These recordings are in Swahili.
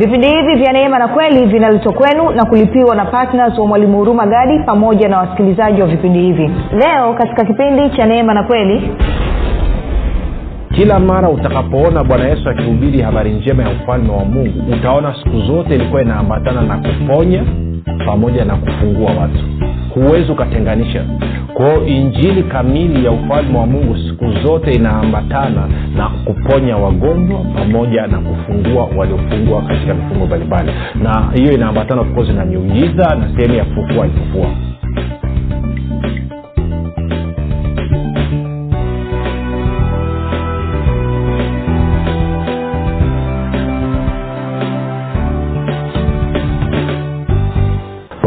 vipindi hivi vya neema na kweli vinaletwa kwenu na kulipiwa na ptns wa mwalimu huruma gadi pamoja na wasikilizaji wa vipindi hivi. Leo katika kipindi cha neema na kweli. Kila mara utakapoona bwana yesu akihubiri habari njema ya ufalme wa mungu utaona siku zote ilikuwa inaambatana na kuponya pamoja na kufungua watu. Huwezi ukatenganisha. Kwao injili kamili ya ufalme wa mungu siku zote inaambatana na kuponya wagonjwa pamoja na kufungua waliofungua katika vifungo mbalimbali. Na hiyo inaambatana ofkozi na miujiza na sehemu ya kufufua ifufua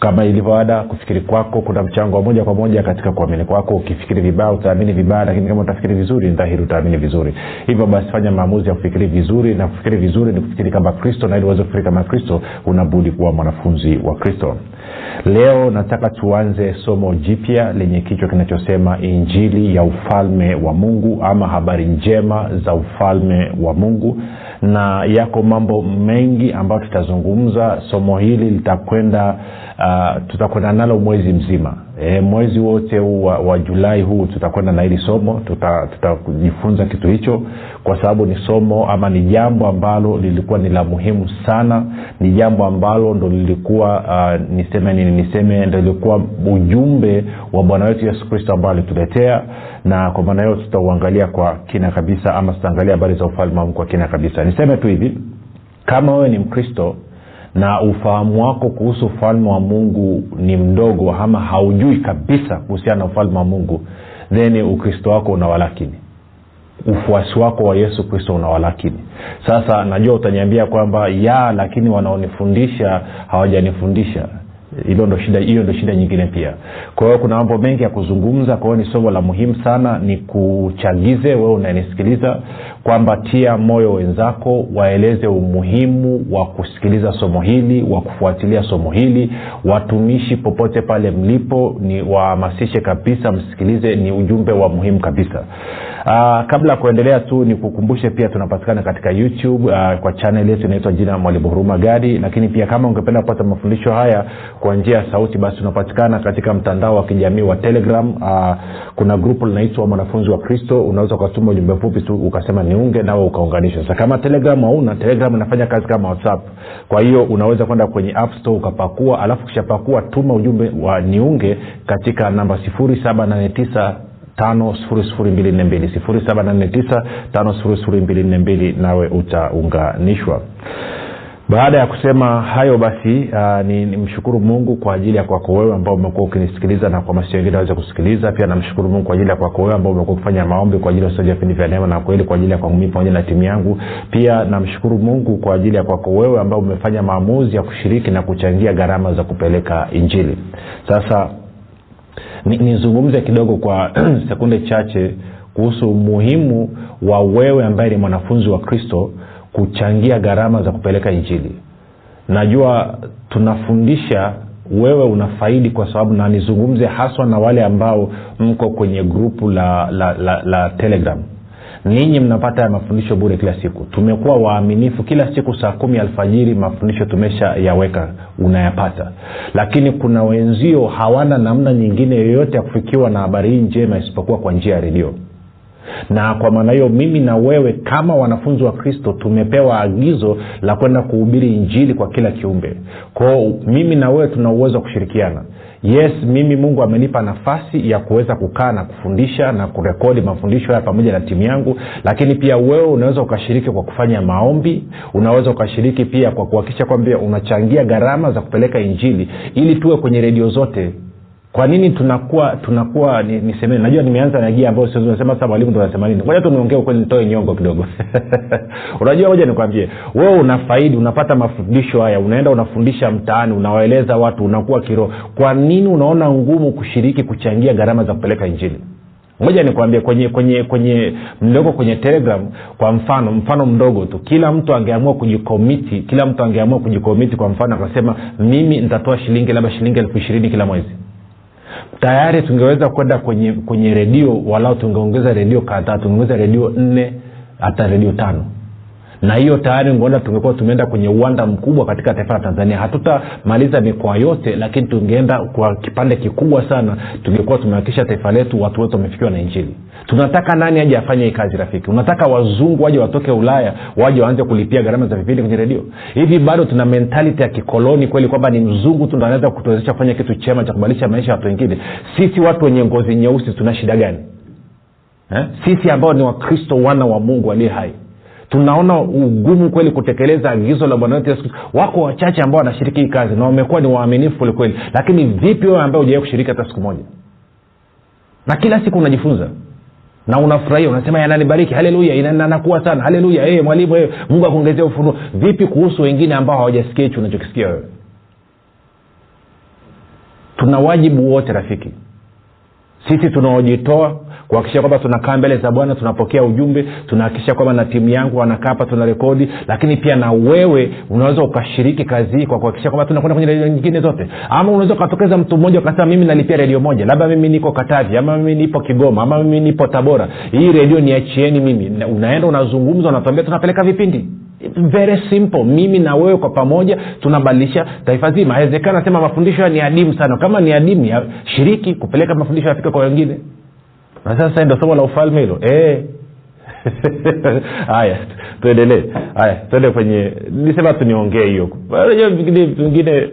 kama ilivyoada kufikiri kwako kuna mchango wa moja kwa moja katika kuamini kwako. Ukifikiri vibaya utaamini vibaya lakini kama utafikiri vizuri dhahiri utaamini vizuri. Hivyo basi fanya maamuzi ya kufikiri vizuri na kufikiri vizuri ni kufikiri kama kristo na ili uweze kufikiri kama kristo unabudi kuwa mwanafunzi wa kristo. Leo nataka tuanze somo jipya lenye kichwa kinachosema injili ya ufalme wa mungu ama habari njema za ufalme wa mungu na yako mambo mengi ambayo tutazungumza. Somo hili litakwenda uh, tutakwenda nalo mwezi mzima e, mwezi wote huu wa, wa julai huu tutakwenda na hili somo tutajifunza tuta kitu hicho kwa sababu ni somo ama ni jambo ambalo lilikuwa ni la muhimu sana ni jambo ambalo ndo lilikuwa uh, niseme nini niseme ndo lilikuwa ujumbe wa bwana wetu yesu kristo ambao alituletea na kwa maana hiyo tutauangalia kwa kina kabisa ama tutaangalia habari za ufalme kwa kina kabisa. Niseme tu hivi kama wewe ni mkristo na ufahamu wako kuhusu ufalme wa mungu ni mdogo ama haujui kabisa kuhusiana na ufalme wa mungu then ukristo wako unawalakini. Ufuasi wako wa yesu kristo unawalakini. Sasa najua utaniambia kwamba ya lakini wanaonifundisha hawajanifundisha hilo ndo shida hiyo ndo shida nyingine pia. Kwa hiyo kuna mambo mengi ya kuzungumza kwa hiyo ni somo la muhimu sana ni kuchagize wewe unanisikiliza kwamba tia moyo wenzako waeleze umuhimu wa kusikiliza somo hili wa kufuatilia somo hili. Watumishi popote pale mlipo ni wahamasishe kabisa msikilize ni ujumbe wa muhimu kabisa uh, kabla ya kuendelea tu ni kukumbushe pia tunapatikana katika youtube uh, kwa chanel yetu inaitwa jina mwalimu huruma gadi. Lakini pia kama ungependa kupata mafundisho haya kwa njia ya sauti basi tunapatikana katika mtandao wa kijamii wa telegram. Uh, kuna grupu linaitwa mwanafunzi wa kristo. Unaweza ukatuma ujumbe mfupi tu ukasema niunge nawe ukaunganishwa sasa kama telegram hauna telegram inafanya kazi kama whatsapp. Kwa hiyo unaweza kwenda kwenye app store ukapakua alafu ukishapakua tuma ujumbe wa niunge katika namba 789 789 nawe utaunganishwa. Baada ya kusema hayo basi uh, ni, ni mshukuru mungu kwa ajili ya kwako wewe ambao umekuwa ukinisikiliza na kuhamasisha wengine waweze kusikiliza. Pia namshukuru mungu kwa ajili ya kwako wewe ambao umekuwa ukifanya maombi kwa ajili ya usaji vipindi vya neema na kweli kwa ajili ya kwangu pamoja na timu yangu. Pia namshukuru mungu kwa ajili ya kwako wewe ambao umefanya maamuzi ya kushiriki na kuchangia gharama za kupeleka injili. Sasa nizungumze ni kidogo kwa sekunde chache kuhusu umuhimu wa wewe ambaye ni mwanafunzi wa kristo kuchangia gharama za kupeleka injili. Najua tunafundisha wewe unafaidi kwa sababu na nizungumze haswa na wale ambao mko kwenye grupu la, la, la, la telegram ninyi mnapata ya mafundisho bure kila siku. Tumekuwa waaminifu kila siku saa kumi alfajiri mafundisho tumesha yaweka unayapata. Lakini kuna wenzio hawana namna nyingine yoyote ya kufikiwa na habari hii njema isipokuwa kwa njia ya redio. Na kwa maana hiyo mimi na wewe kama wanafunzi wa kristo tumepewa agizo la kwenda kuhubiri injili kwa kila kiumbe. Kwao mimi na wewe tuna uwezo wa kushirikiana yes mimi mungu amenipa nafasi ya kuweza kukaa na kufundisha na kurekodi mafundisho haya pamoja na timu yangu lakini pia wewe unaweza ukashiriki kwa kufanya maombi unaweza ukashiriki pia kwa kuhakikisha kwamba unachangia gharama za kupeleka injili ili tuwe kwenye redio zote kwa nini tunakuwa tunakuwa ni- najua nimeanza na gia ambayo siwezi nasema sasa mwalimu ndo nini? Ngoja tu niongee ukweli nitoe nyongo kidogo. Unajua moja nikwambie. Wewe unafaidi unapata mafundisho haya unaenda unafundisha mtaani unawaeleza watu unakuwa kiroho. Kwa nini unaona ngumu kushiriki kuchangia gharama za kupeleka injili? Moja nikwambie kwenye kwenye kwenye mdogo kwenye telegram kwa mfano mfano mdogo tu. Kila mtu angeamua kujikomiti kila mtu angeamua kujikomiti kwa mfano akasema mimi nitatoa shilingi labda shilingi elfu ishirini kila mwezi tayari tungeweza kwenda kwenye kwenye redio walau tungeongeza redio kadhaa tungeongeza redio nne hata redio tano na hiyo tayari ungeona tungekuwa tumeenda kwenye uwanda mkubwa katika taifa la tanzania. Hatutamaliza mikoa yote lakini tungeenda kwa kipande kikubwa sana tungekuwa tumehakikisha taifa letu watu wote wamefikiwa na injili. Tunataka nani aje afanye hii kazi rafiki? Unataka wazungu waje watoke ulaya waje waanze kulipia gharama za vipindi kwenye redio? Hivi bado tuna mentality ya kikoloni kweli kwamba ni mzungu tu ndo anaweza kutuwezesha kufanya kitu chema cha kubadilisha maisha ya watu wengine? Sisi watu wenye ngozi nyeusi tuna shida gani? Eh? sisi ambao ni wakristo wana wa mungu aliye hai tunaona ugumu kweli kutekeleza agizo la bwana wetu wako wachache ambao wanashiriki hii kazi na wamekuwa ni waaminifu kwelikweli lakini vipi wewe ambaye ujawai kushiriki hata siku moja? Na kila siku unajifunza. Na unafurahia unasema yananibariki haleluya ina- nakuwa sana haleluya hey, mwalimu hey, mungu akuongezea ufunuo. Vipi kuhusu wengine ambao hawajasikia hichi unachokisikia wewe? Tuna wajibu wote rafiki sisi tunaojitoa kuhakikisha kwamba tunakaa mbele za bwana tunapokea ujumbe tunahakikisha kwamba na timu yangu wanakaa hapa tuna rekodi lakini pia na wewe unaweza ukashiriki kazi hii kwa kuhakikisha kwamba tunakwenda kwenye redio nyingine zote. Ama unaweza ukatokeza mtu mmoja ukasema mimi nalipia redio moja. Labda mimi niko katavi ama mimi nipo kigoma ama mimi nipo tabora. Hii redio niachieni mimi. Unaenda unazungumza unatuambia tunapeleka vipindi very simple. Mimi na wewe kwa pamoja tunabadilisha taifa zima. Awezekana sema mafundisho ni adimu sana. Kama ni adimu ya shiriki kupeleka mafundisho yafika kwa wengine. Na sasa ndo somo la ufalme hilo. Eh. haya tuendelee. Haya tuende kwenye nisema tu hiyo. Unajua vingine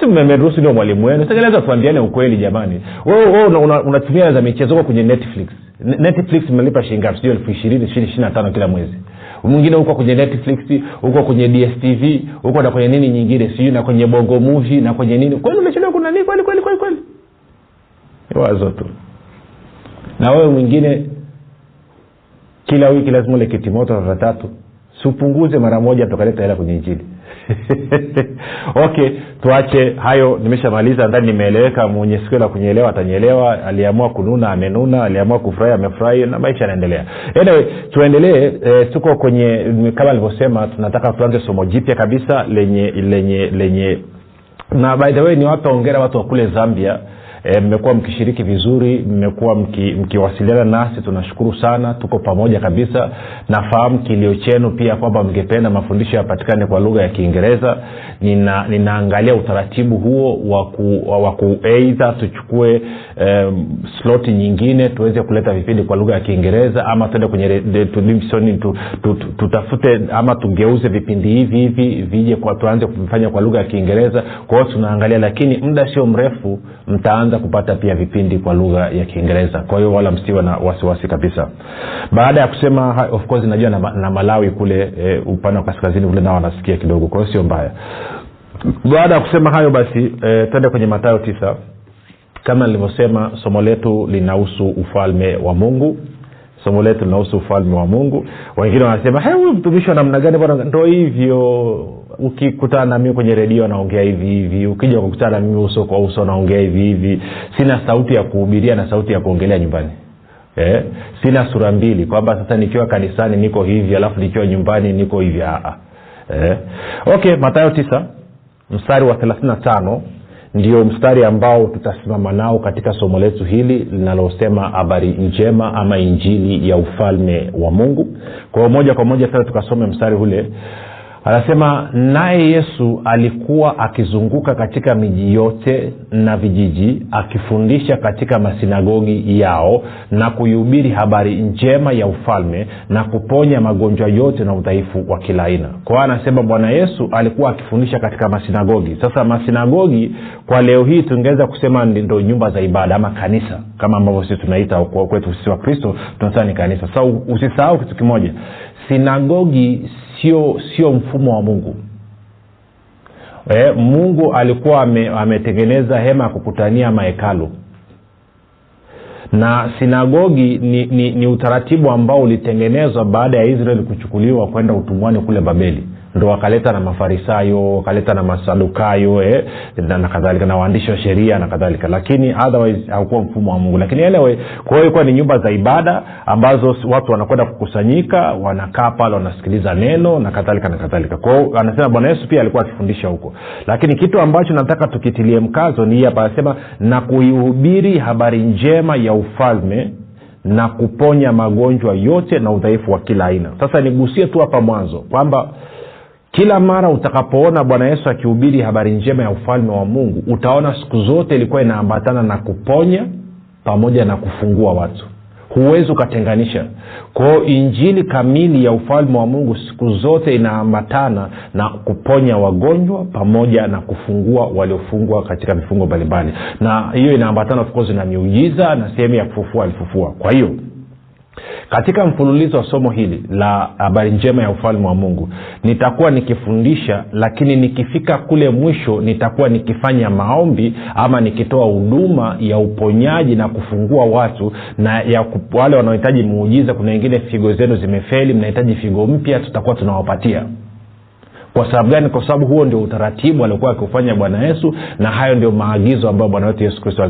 si mmeruhusu ndio mwalimu wenu. Singeleza tuambiane ukweli jamani. Wewe unatumia una- una- za michezo kwenye netflix. Netflix mnalipa shilingi ngapi? Sijui elfu ishirini ishiri na tano kila mwezi mwingine huko kwenye netflix huko kwenye dstv huko na kwenye nini nyingine sijui na kwenye bongo movie na kwenye nini. Kweli umechelewa kuna nini? Kweli kweli kweli kweli. Wazo tu. Na wewe mwingine kila wiki lazima ule kitimoto mara tatu. Siupunguze mara moja tukaleta hela kwenye injili okay tuache. Hayo nimeshamaliza. Nadhani nimeeleweka. Mwenye sikio la kunyeelewa atanyeelewa aliamua kununa amenuna. Aliamua kufurahi amefurahi na maisha yanaendelea. Anyway tuendelee. E, tuko kwenye kama alivyosema tunataka tuanze somo jipya kabisa lenye lenye lenye. Na by the way ni watu waongera watu wa kule zambia E, mmekuwa mkishiriki vizuri mmekuwa mki- mkiwasiliana nasi tunashukuru sana tuko pamoja kabisa. Nafahamu kilio chenu pia kwamba mngependa mafundisho yapatikane kwa lugha ya kiingereza. Nina, ninaangalia utaratibu huo wa kueidha tuchukue um, sloti nyingine tuweze kuleta vipindi kwa lugha ya kiingereza ama tuende kwenye tutafute ama tugeuze vipindi hivi hivi vije tuanze kuvifanya kwa lugha ya kiingereza. Kwa hiyo tunaangalia lakini muda sio mrefu mtaanza kupata pia vipindi kwa lugha ya kiingereza. Kwa hiyo wala msiwe na wasiwasi kabisa. Baada ya kusema of course najua na, na malawi kule e, upande wa kaskazini kule nao wanasikia kidogo kwa hiyo sio mbaya. Baada ya kusema hayo basi e, twende kwenye matayo tisa. Kama nilivyosema somo letu linahusu ufalme wa mungu. Somo letu linahusu ufalme wa mungu. Wengine wanasema huyu mtumishi wa namna gani? Bwana ndo hivyo ukikutana na mimi kwenye redio anaongea hivi hivi ukija kukutana na mimi uso kwa uso anaongea hivi hivi sina sauti ya kuhubiria na sauti ya kuongelea nyumbani eh? sina sura mbili kwamba sasa nikiwa kanisani niko hivi alafu nikiwa nyumbani niko hivi Aa. eh? okay matayo tisa mstari wa thelathini tano ndio mstari ambao tutasimama nao katika somo letu hili linalosema habari njema ama injili ya ufalme wa mungu kwa moja kwa moja sasa tukasome mstari ule anasema naye yesu alikuwa akizunguka katika miji yote na vijiji akifundisha katika masinagogi yao na kuihubiri habari njema ya ufalme na kuponya magonjwa yote na udhaifu wa kila aina. Kwa anasema bwana yesu alikuwa akifundisha katika masinagogi. Sasa masinagogi kwa leo hii tungeweza kusema ndo nyumba za ibada ama kanisa kama ambavyo sisi tunaita kwetu sisi wa kristo tunasema ni kanisa. Sasa usisahau kitu kimoja sinagogi sio sio mfumo wa mungu. E, mungu alikuwa ame, ametengeneza hema ya kukutania mahekalu. Na sinagogi ni, ni, ni utaratibu ambao ulitengenezwa baada ya israeli kuchukuliwa kwenda utumwani kule babeli ndo wakaleta na mafarisayo wakaleta na masadukayo eh, na, kadhalika na waandishi wa sheria na kadhalika. Lakini otherwise haukuwa mfumo wa mungu. Lakini anyway kwa hiyo ilikuwa ni nyumba za ibada ambazo watu wanakwenda kukusanyika wanakaa pale wanasikiliza neno na kadhalika na kadhalika. Kwao anasema bwana yesu pia alikuwa akifundisha huko. Lakini kitu ambacho nataka tukitilie mkazo ni hapa anasema na kuihubiri habari njema ya ufalme na kuponya magonjwa yote na udhaifu wa kila aina. Sasa nigusie tu hapa mwanzo kwamba kila mara utakapoona bwana yesu akihubiri habari njema ya ufalme wa mungu utaona siku zote ilikuwa inaambatana na kuponya pamoja na kufungua watu. Huwezi ukatenganisha. Kwao injili kamili ya ufalme wa mungu siku zote inaambatana na kuponya wagonjwa pamoja na kufungua waliofungwa katika vifungo mbalimbali. Na hiyo inaambatana of course na miujiza na sehemu ya kufufua alifufua. Kwa hiyo katika mfululizo wa somo hili la habari njema ya ufalme wa mungu nitakuwa nikifundisha lakini nikifika kule mwisho nitakuwa nikifanya maombi ama nikitoa huduma ya uponyaji na kufungua watu na ya wale wanaohitaji muujiza kuna wengine figo zenu zimefeli mnahitaji figo mpya tutakuwa tunawapatia kwa sababu gani? Kwa sababu huo ndio utaratibu aliokuwa akiufanya bwana yesu na hayo ndio maagizo ambayo bwana wetu yesu kristo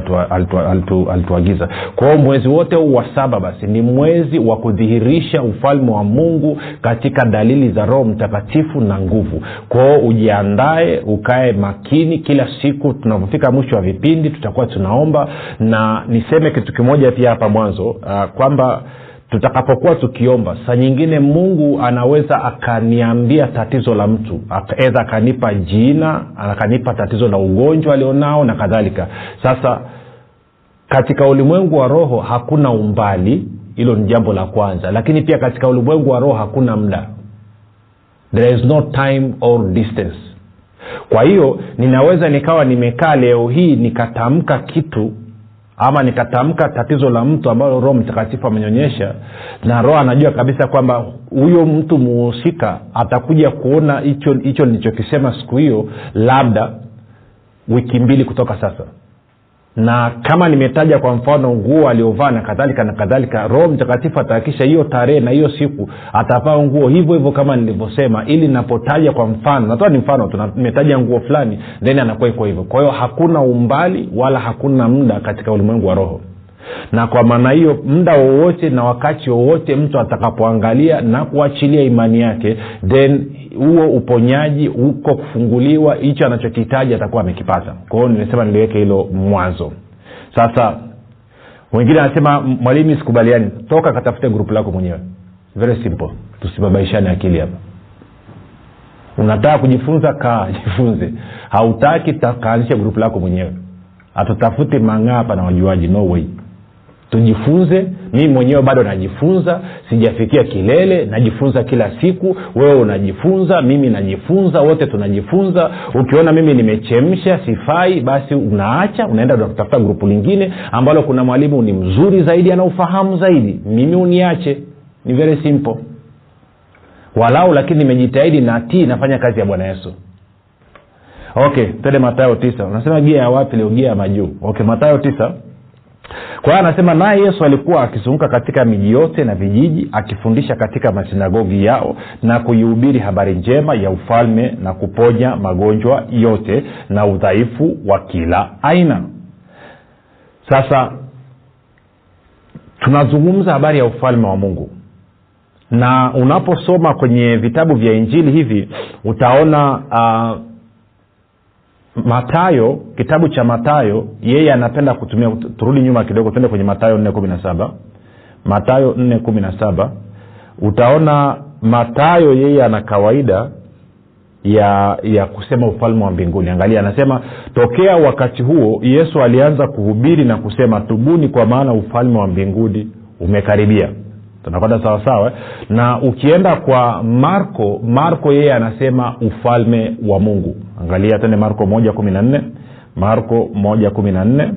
alituagiza. Kwa hiyo mwezi wote huu wa saba basi ni mwezi wa kudhihirisha ufalme wa mungu katika dalili za roho mtakatifu na nguvu. Kwao ujiandae ukae makini. Kila siku tunapofika mwisho wa vipindi tutakuwa tunaomba. Na niseme kitu kimoja pia hapa mwanzo uh, kwamba tutakapokuwa tukiomba saa nyingine mungu anaweza akaniambia tatizo la mtu edha akanipa jina akanipa tatizo la ugonjwa alionao na kadhalika. Sasa katika ulimwengu wa roho hakuna umbali hilo ni jambo la kwanza lakini pia katika ulimwengu wa roho hakuna muda. There is no time or distance. Kwa hiyo ninaweza nikawa nimekaa leo hii nikatamka kitu ama nikatamka tatizo la mtu ambalo roho mtakatifu amenyonyesha na roho anajua kabisa kwamba huyo mtu muhusika atakuja kuona hicho nilichokisema siku hiyo labda wiki mbili kutoka sasa na kama nimetaja kwa mfano nguo aliovaa na kadhalika na kadhalika roho mtakatifu atahakikisha hiyo tarehe na hiyo siku atavaa nguo hivyo hivyo kama nilivyosema ili napotaja kwa mfano natoa ni mfano tu nguo fulani then anakuwa iko hivyo. Kwa hiyo hakuna umbali wala hakuna muda katika ulimwengu wa roho na kwa maana hiyo muda wowote na wakati wowote mtu atakapoangalia na kuachilia imani yake then huo uponyaji huko kufunguliwa hicho anachokihitaji atakuwa amekipata. Kwa hiyo nimesema niliweke hilo mwanzo. Sasa wengine anasema mwalimu sikubaliani. Toka katafute grupu lako mwenyewe. Very simple. Tusibabaishane akili hapa. Unataka kujifunza? Kaa jifunze. Hautaki kaanisha grupu lako mwenyewe. Hatutafuti mang'aa hapa na wajuaji. No way tujifunze. Mimi mwenyewe bado najifunza. Sijafikia kilele. Najifunza kila siku. Wewe unajifunza. Mimi najifunza. Wote tunajifunza. Ukiona mimi nimechemsha sifai basi unaacha. Unaenda unatafuta grupu lingine ambalo kuna mwalimu ni mzuri zaidi anaufahamu zaidi. Mimi uniache. Ni very simple. Walau lakini nimejitahidi natii nafanya kazi ya bwana yesu. Okay tende matayo tisa. Unasema gia ya wapi leo? Ya majuu. Okay matayo tisa kwa hiyo anasema naye yesu alikuwa akizunguka katika miji yote na vijiji akifundisha katika masinagogi yao na kuihubiri habari njema ya ufalme na kuponya magonjwa yote na udhaifu wa kila aina. Sasa tunazungumza habari ya ufalme wa mungu. Na unaposoma kwenye vitabu vya injili hivi utaona uh, matayo kitabu cha matayo yeye anapenda kutumia turudi nyuma kidogo tuende kwenye matayo nne kumi na saba. Matayo nne kumi na saba. Utaona matayo yeye ana kawaida ya ya kusema ufalme wa mbinguni. Angalia anasema tokea wakati huo yesu alianza kuhubiri na kusema tubuni kwa maana ufalme wa mbinguni umekaribia tunakwenda sawasawa na ukienda kwa marko marko yeye anasema ufalme wa mungu. Angalia tende marko moja kumi na nne. Marko moja kumi na nne.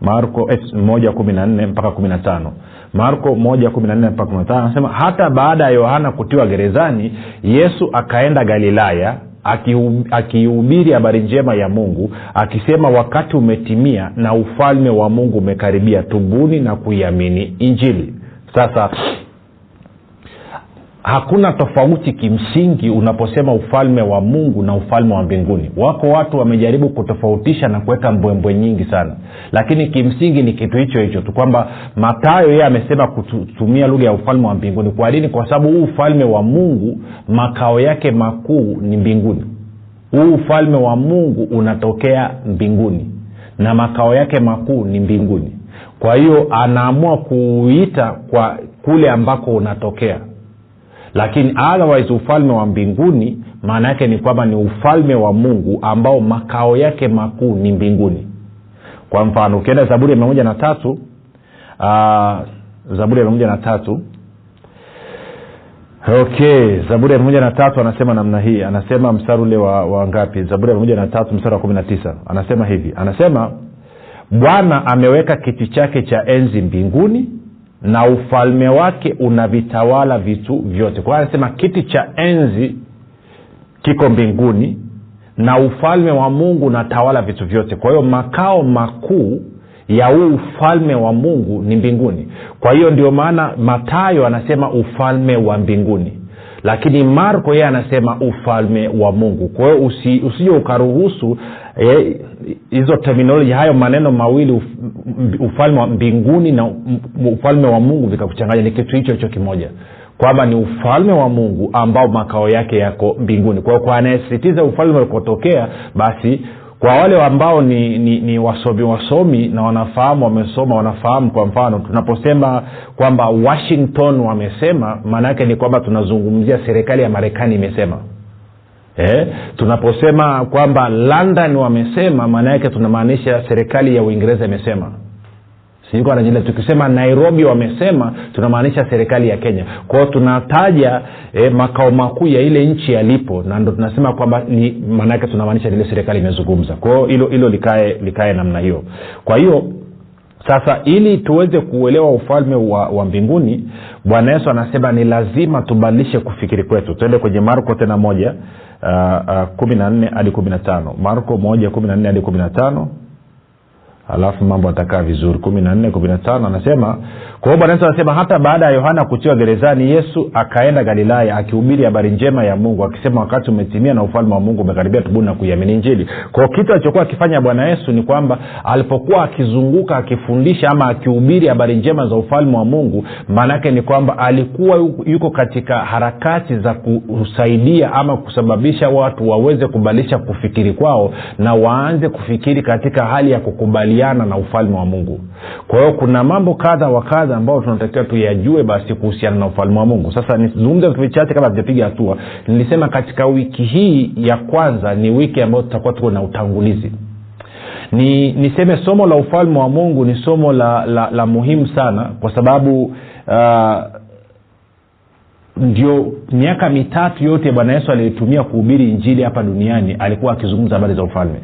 Marko eh, moja kumi na nne mpaka kumi na tano. Marko moja kumi na nne mpaka kumi na tano. Anasema hata baada ya yohana kutiwa gerezani yesu akaenda galilaya akihu- akiihubiri habari njema ya mungu akisema wakati umetimia na ufalme wa mungu umekaribia tubuni na kuiamini injili sasa hakuna tofauti kimsingi unaposema ufalme wa mungu na ufalme wa mbinguni. Wako watu wamejaribu kutofautisha na kuweka mbwembwe nyingi sana. Lakini kimsingi ni kitu hicho hicho tu kwamba matayo yeye amesema kutumia lugha ya ufalme wa mbinguni. Kwa nini? Kwa sababu huu ufalme wa mungu makao yake makuu ni mbinguni. Huu ufalme wa mungu unatokea mbinguni na makao yake makuu ni mbinguni kwa hiyo anaamua kuuita kwa kule ambako unatokea. Lakini otherwise ufalme wa mbinguni maana yake ni kwamba ni ufalme wa mungu ambao makao yake makuu ni mbinguni. Kwa mfano ukienda zaburi ya mia moja na tatu uh, zaburi ya mia na tatu. Okay zaburi ya mia na tatu anasema namna hii. Anasema mstari ule wa, wa ngapi? Zaburi ya mia na tatu mstari wa kumi na tisa. Anasema hivi. Anasema bwana ameweka kiti chake cha enzi mbinguni na ufalme wake unavitawala vitu vyote. Kwa anasema kiti cha enzi kiko mbinguni na ufalme wa mungu unatawala vitu vyote. Kwa hiyo makao makuu ya huu ufalme wa mungu ni mbinguni. Kwa hiyo ndio maana matayo anasema ufalme wa mbinguni. Lakini marko yeye anasema ufalme wa mungu. Kwa hiyo usi, usije ukaruhusu eh, hizo terminoloji hayo maneno mawili uf, ufalme wa mbinguni na ufalme wa mungu vikakuchanganya. Ni kitu hicho hicho kimoja kwamba ni ufalme wa mungu ambao makao yake yako mbinguni. Kwa hiyo kwa anayesisitiza ufalme ulikotokea basi kwa wale ambao ni, ni, ni wasomi wasomi na wanafahamu wamesoma wanafahamu kwa mfano tunaposema kwamba washington wamesema maana yake ni kwamba tunazungumzia serikali ya marekani imesema eh, tunaposema kwamba london wamesema maana yake tunamaanisha serikali ya uingereza imesema. Sijukanajile tukisema nairobi wamesema tunamaanisha serikali ya kenya. Kwao tunataja eh, makao makuu ya ile nchi yalipo na ndo tunasema kwamba ni maanaake tunamaanisha ile serikali imezungumza. Kwao hilo hilo likae likae namna hiyo. Kwa hiyo sasa ili tuweze kuelewa ufalme wa, wa mbinguni bwana yesu anasema ni lazima tubadilishe kufikiri kwetu. Tuende kwenye marko tena moja kumi na nne hadi kumi na tano. Marko moja kumi na nne hadi kumi na tano. Alafu mambo atakaa vizuri. Kumi na nne kumi na tano anasema kwa hiyo bwana anasema hata baada ya yohana kutiwa gerezani yesu akaenda galilaya akihubiri habari njema ya mungu akisema wakati umetimia na ufalme wa mungu umekaribia tubuni na kuiamini njili kwao kitu alichokuwa akifanya bwana yesu ni kwamba alipokuwa akizunguka akifundisha ama akihubiri habari njema za ufalme wa mungu maanaake ni kwamba alikuwa yuko katika harakati za kusaidia ama kusababisha watu waweze kubadilisha kufikiri kwao na waanze kufikiri katika hali ya kukubaliana na ufalme wa mungu. Kwa hiyo kuna mambo kadha wa kadha ambayo tunatakiwa tuyajue basi kuhusiana na ufalme wa mungu. Sasa nizungumze vitu vichache kabla tujapiga hatua. Nilisema katika wiki hii ya kwanza ni wiki ambayo tutakuwa tuko na utangulizi. Ni niseme somo la ufalme wa mungu ni somo la, la, la muhimu sana kwa sababu uh, ndio miaka mitatu yote bwana yesu aliyotumia kuhubiri injili hapa duniani. Alikuwa akizungumza habari za ufalme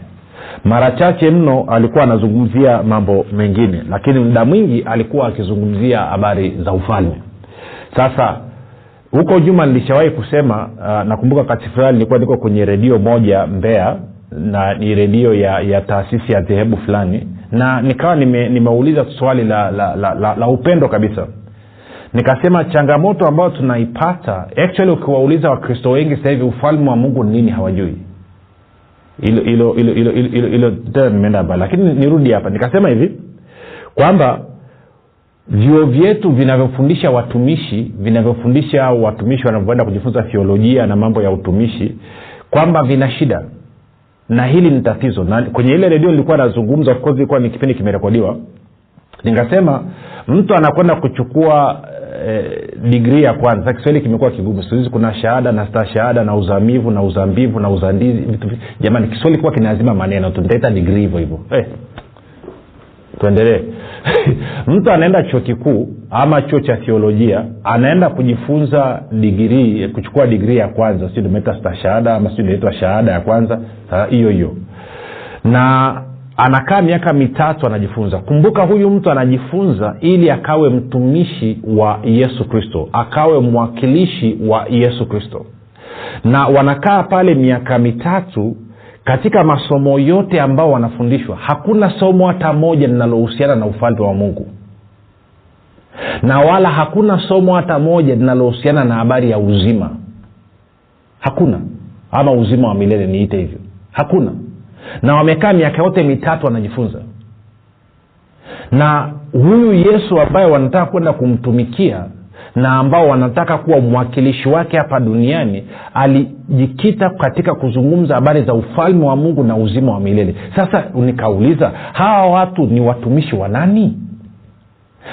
mara chache mno alikuwa anazungumzia mambo mengine lakini muda mwingi alikuwa akizungumzia habari za ufalme. Sasa huko juma nilishawahi kusema uh, nakumbuka wakati fulani nilikuwa niko kwenye redio moja mbea na ni redio ya, ya taasisi ya dhehebu fulani na nikawa nime, nimeuliza swali la, la, la, la, la upendo kabisa. Nikasema changamoto ambayo tunaipata actually ukiwauliza wakristo wengi sasa hivi ufalme wa mungu ni nini hawajui hilo tena nimeenda mbali. Lakini nirudi hapa nikasema hivi kwamba vyuo vyetu vinavyofundisha watumishi vinavyofundisha watumishi wanavyoenda kujifunza thiolojia na mambo ya utumishi kwamba vina shida. Na hili ni tatizo. Na kwenye ile redio nilikuwa nazungumza of ilikuwa ni kipindi kimerekodiwa. Nikasema mtu anakwenda kuchukua eh, digrii ya kwanza. Kiswahili kimekuwa kigumu. Sikuhizi kuna shahada na stashahada na uzamivu na uzambivu na uzandizi vitu jamani kiswahili kuwa kinazima maneno tu nitaita digrii hivyo hivyo. Eh, tuendelee. Mtu anaenda chuo kikuu ama chuo cha thiolojia anaenda kujifunza digrii kuchukua digrii ya kwanza siu sta stashahada ama si inaitwa shahada ya kwanza hiyo hiyo. Na anakaa miaka mitatu anajifunza. Kumbuka huyu mtu anajifunza ili akawe mtumishi wa yesu kristo akawe mwakilishi wa yesu kristo. Na wanakaa pale miaka mitatu katika masomo yote ambao wanafundishwa hakuna somo hata moja linalohusiana na ufalme wa mungu. Na wala hakuna somo hata moja linalohusiana na habari ya uzima. Hakuna. Ama uzima wa milele niite hivyo. Hakuna na wamekaa miaka yote mitatu wanajifunza. Na huyu yesu ambaye wanataka kwenda kumtumikia na ambao wanataka kuwa mwakilishi wake hapa duniani alijikita katika kuzungumza habari za ufalme wa mungu na uzima wa milele. Sasa nikauliza hawa watu ni watumishi wa nani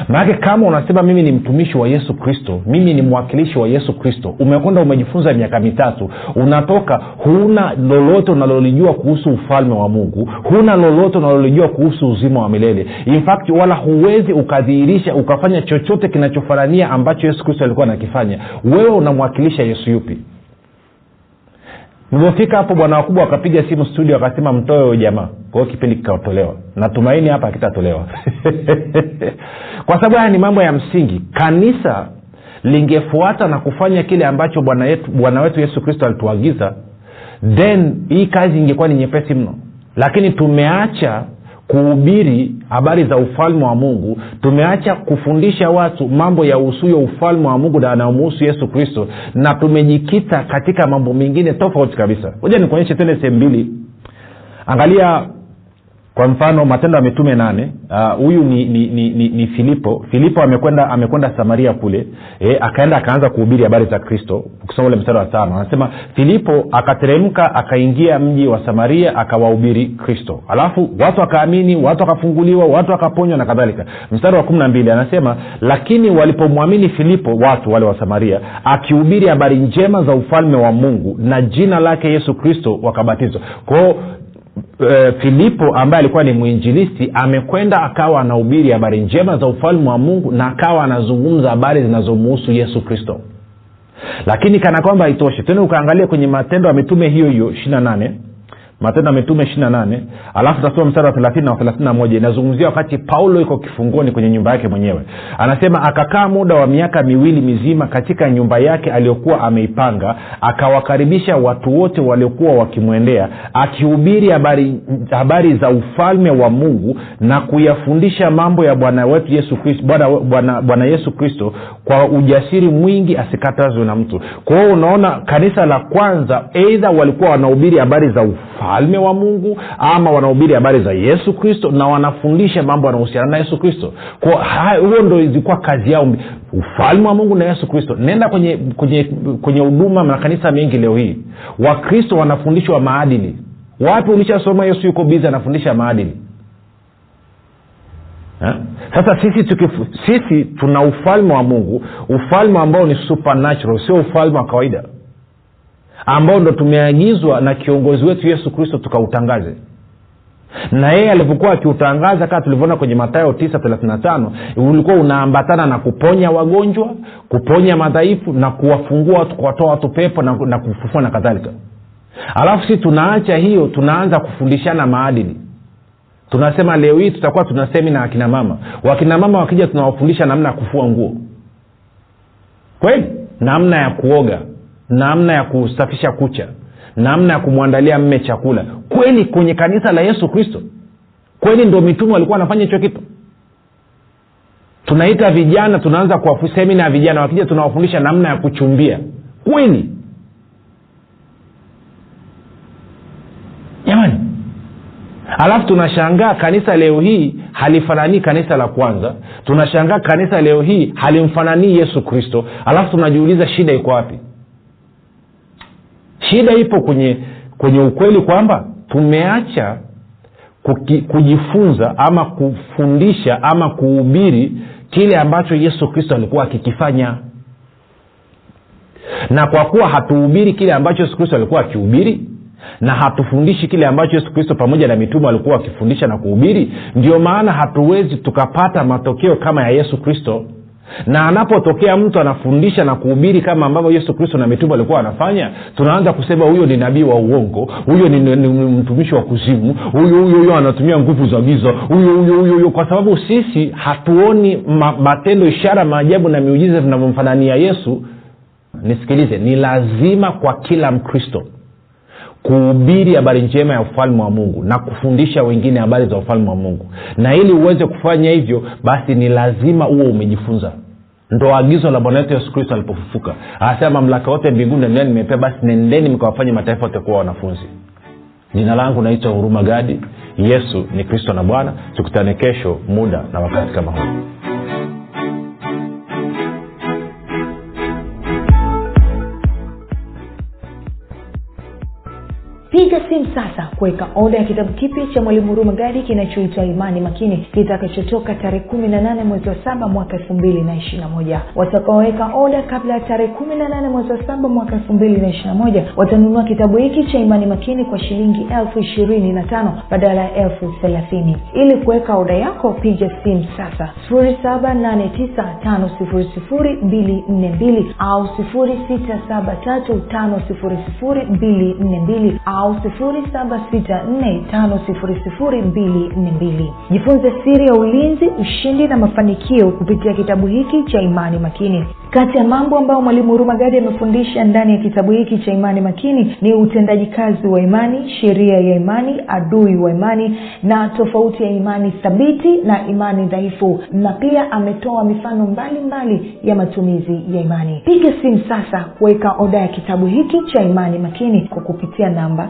maanake kama unasema mimi ni mtumishi wa yesu kristo mimi ni mwakilishi wa yesu kristo umekwenda umejifunza miaka mitatu unatoka huna lolote unalolijua kuhusu ufalme wa mungu huna lolote unalolijua kuhusu uzima wa milele. In fact wala huwezi ukadhihirisha ukafanya chochote kinachofanania ambacho yesu kristo alikuwa anakifanya. Wewe unamwakilisha yesu yupi? Nilivyofika hapo bwana wakubwa wakapiga simu studio wakasema mtoe huyo jamaa kwa kipindi kikatolewa. Natumaini hapa akitatolewa kwa sababu haya ni mambo ya msingi. Kanisa lingefuata na kufanya kile ambacho bwana, yetu, bwana wetu yesu kristo alituagiza then hii kazi ingekuwa ni nyepesi mno. Lakini tumeacha kuhubiri habari za ufalme wa mungu. Tumeacha kufundisha watu mambo ya usuyo ufalme wa mungu na yanayomuhusu yesu kristo. Na tumejikita katika mambo mengine tofauti kabisa. Moja nikuonyeshe tende sehemu mbili. Angalia kwa mfano matendo ya mitume nane huyu uh, ni, ni, ni, ni, ni filipo. Filipo amekwenda amekwenda samaria kule e, akaenda akaanza kuhubiri habari za kristo. Ukisoma ule mstari wa tano anasema filipo akateremka akaingia mji wa samaria akawahubiri kristo. Alafu watu wakaamini watu wakafunguliwa watu wakaponywa na kadhalika. Mstari wa kumi na mbili anasema lakini walipomwamini filipo watu wale wa samaria akihubiri habari njema za ufalme wa mungu na jina lake yesu kristo wakabatizwa. Kwao e, filipo ambaye alikuwa ni mwinjilisti amekwenda akawa anahubiri habari njema za ufalme wa mungu na akawa anazungumza habari zinazomuhusu yesu kristo. Lakini kana kwamba haitoshi. Tena ukaangalia kwenye matendo ya mitume hiyo hiyo ishiri na nane matendo ya mitume ishiri na nane. Alafu tasoma mstari wa thelathini na thelathini na moja. Inazungumzia wakati paulo iko kifungoni kwenye nyumba yake mwenyewe. Anasema akakaa muda wa miaka miwili mizima katika nyumba yake aliyokuwa ameipanga akawakaribisha watu wote waliokuwa wakimwendea akihubiri habari, habari za ufalme wa mungu na kuyafundisha mambo ya bwana wetu yesu kristo bwana, bwana, bwana yesu kristo kwa ujasiri mwingi asikatazwe na mtu. Kwa hiyo unaona kanisa la kwanza eidha walikuwa wanahubiri habari za ufalme ufalme wa mungu ama wanahubiri habari za yesu kristo na wanafundisha mambo yanahusiana na yesu kristo. Huo ndo ilikuwa kazi yao. Ufalme wa mungu na yesu kristo. Nenda kwenye kwenye kwenye huduma makanisa mengi leo hii. Wakristo wanafundishwa maadili. Wapi ulishasoma yesu yuko bizi anafundisha maadili? Ha? sasa sisi tukifu, sisi tuna ufalme wa mungu ufalme ambao ni supernatural sio ufalme wa kawaida ambao ndo tumeagizwa na kiongozi wetu yesu kristo tukautangaze. Na yeye alivyokuwa akiutangaza kama tulivyoona kwenye matayo 935 ulikuwa unaambatana na kuponya wagonjwa kuponya madhaifu na kuwafungua watu kuwatoa watu pepo na, na kufufua na kadhalika. Alafu si tunaacha hiyo tunaanza kufundishana maadili. Tunasema leo hii tutakuwa tuna semina akina mama. Wakina mama wakija tunawafundisha namna ya kufua nguo. Kweli? Namna ya kuoga namna ya kusafisha kucha namna ya kumwandalia mme chakula. Kweli kwenye kanisa la yesu kristo kweli ndo mitume walikuwa wanafanya hicho kitu? Tunaita vijana tunaanza kwa semina ya vijana wakija tunawafundisha namna ya kuchumbia. Kweli? Jamani. Alafu tunashangaa kanisa leo hii halifananii kanisa la kwanza. Tunashangaa kanisa leo hii halimfananii yesu kristo. Alafu tunajiuliza shida iko wapi shida ipo kwenye kwenye ukweli kwamba tumeacha kuki, kujifunza ama kufundisha ama kuhubiri kile ambacho yesu kristo alikuwa akikifanya. Na kwa kuwa hatuhubiri kile ambacho yesu kristo alikuwa akihubiri na hatufundishi kile ambacho yesu kristo pamoja na mitume walikuwa wakifundisha na kuhubiri ndio maana hatuwezi tukapata matokeo kama ya yesu kristo na anapotokea mtu anafundisha na kuhubiri kama ambavyo yesu kristo na mitume alikuwa anafanya tunaanza kusema huyo ni nabii wa uongo huyo ni, ni, ni mtumishi wa kuzimu huyo huyo huyo anatumia nguvu za giza huyo huyo huyo huyo. Kwa sababu sisi hatuoni ma, matendo ishara maajabu na miujiza vinavyomfanania yesu. Nisikilize ni lazima kwa kila mkristo kuhubiri habari njema ya ufalme wa mungu na kufundisha wengine habari za ufalme wa mungu. Na ili uweze kufanya hivyo basi ni lazima huo umejifunza. Ndo agizo la bwana wetu yesu kristo alipofufuka. Anasema mamlaka yote mbinguni na nimepea basi nendeni mkawafanya mataifa yote kuwa wanafunzi. Jina langu naitwa huruma gadi. Yesu ni kristo na bwana. Tukutane kesho muda na wakati kama huu piga simu sasa kuweka oda ya kitabu kipya cha mwalimu huruma gadi kinachoitwa imani makini kitakachotoka tarehe kumi na nane mwezi wa saba mwaka elfu mbili na ishiri na moja. Watakaoweka oda kabla ya tarehe kumi na nane mwezi wa saba mwaka elfu mbili na ishiri na moja watanunua kitabu hiki cha imani makini kwa shilingi elfu ishirini na tano badala ya elfu thelathini. Ili kuweka oda yako piga simu sasa sifuri saba nane tisa tano sifuri sifuri mbili nne mbili au sifuri sita saba tatu tano sifuri sifuri mbili nne mbili au 7645242 jifunze siri ya ulinzi ushindi na mafanikio kupitia kitabu hiki cha imani makini. Kati ya mambo ambayo mwalimu hurumagadi amefundisha ndani ya kitabu hiki cha imani makini ni utendaji kazi wa imani sheria ya imani adui wa imani na tofauti ya imani thabiti na imani dhaifu. Na pia ametoa mifano mbalimbali mbali ya matumizi ya imani. Piga simu sasa kuweka oda ya kitabu hiki cha imani makini kwa kupitia namba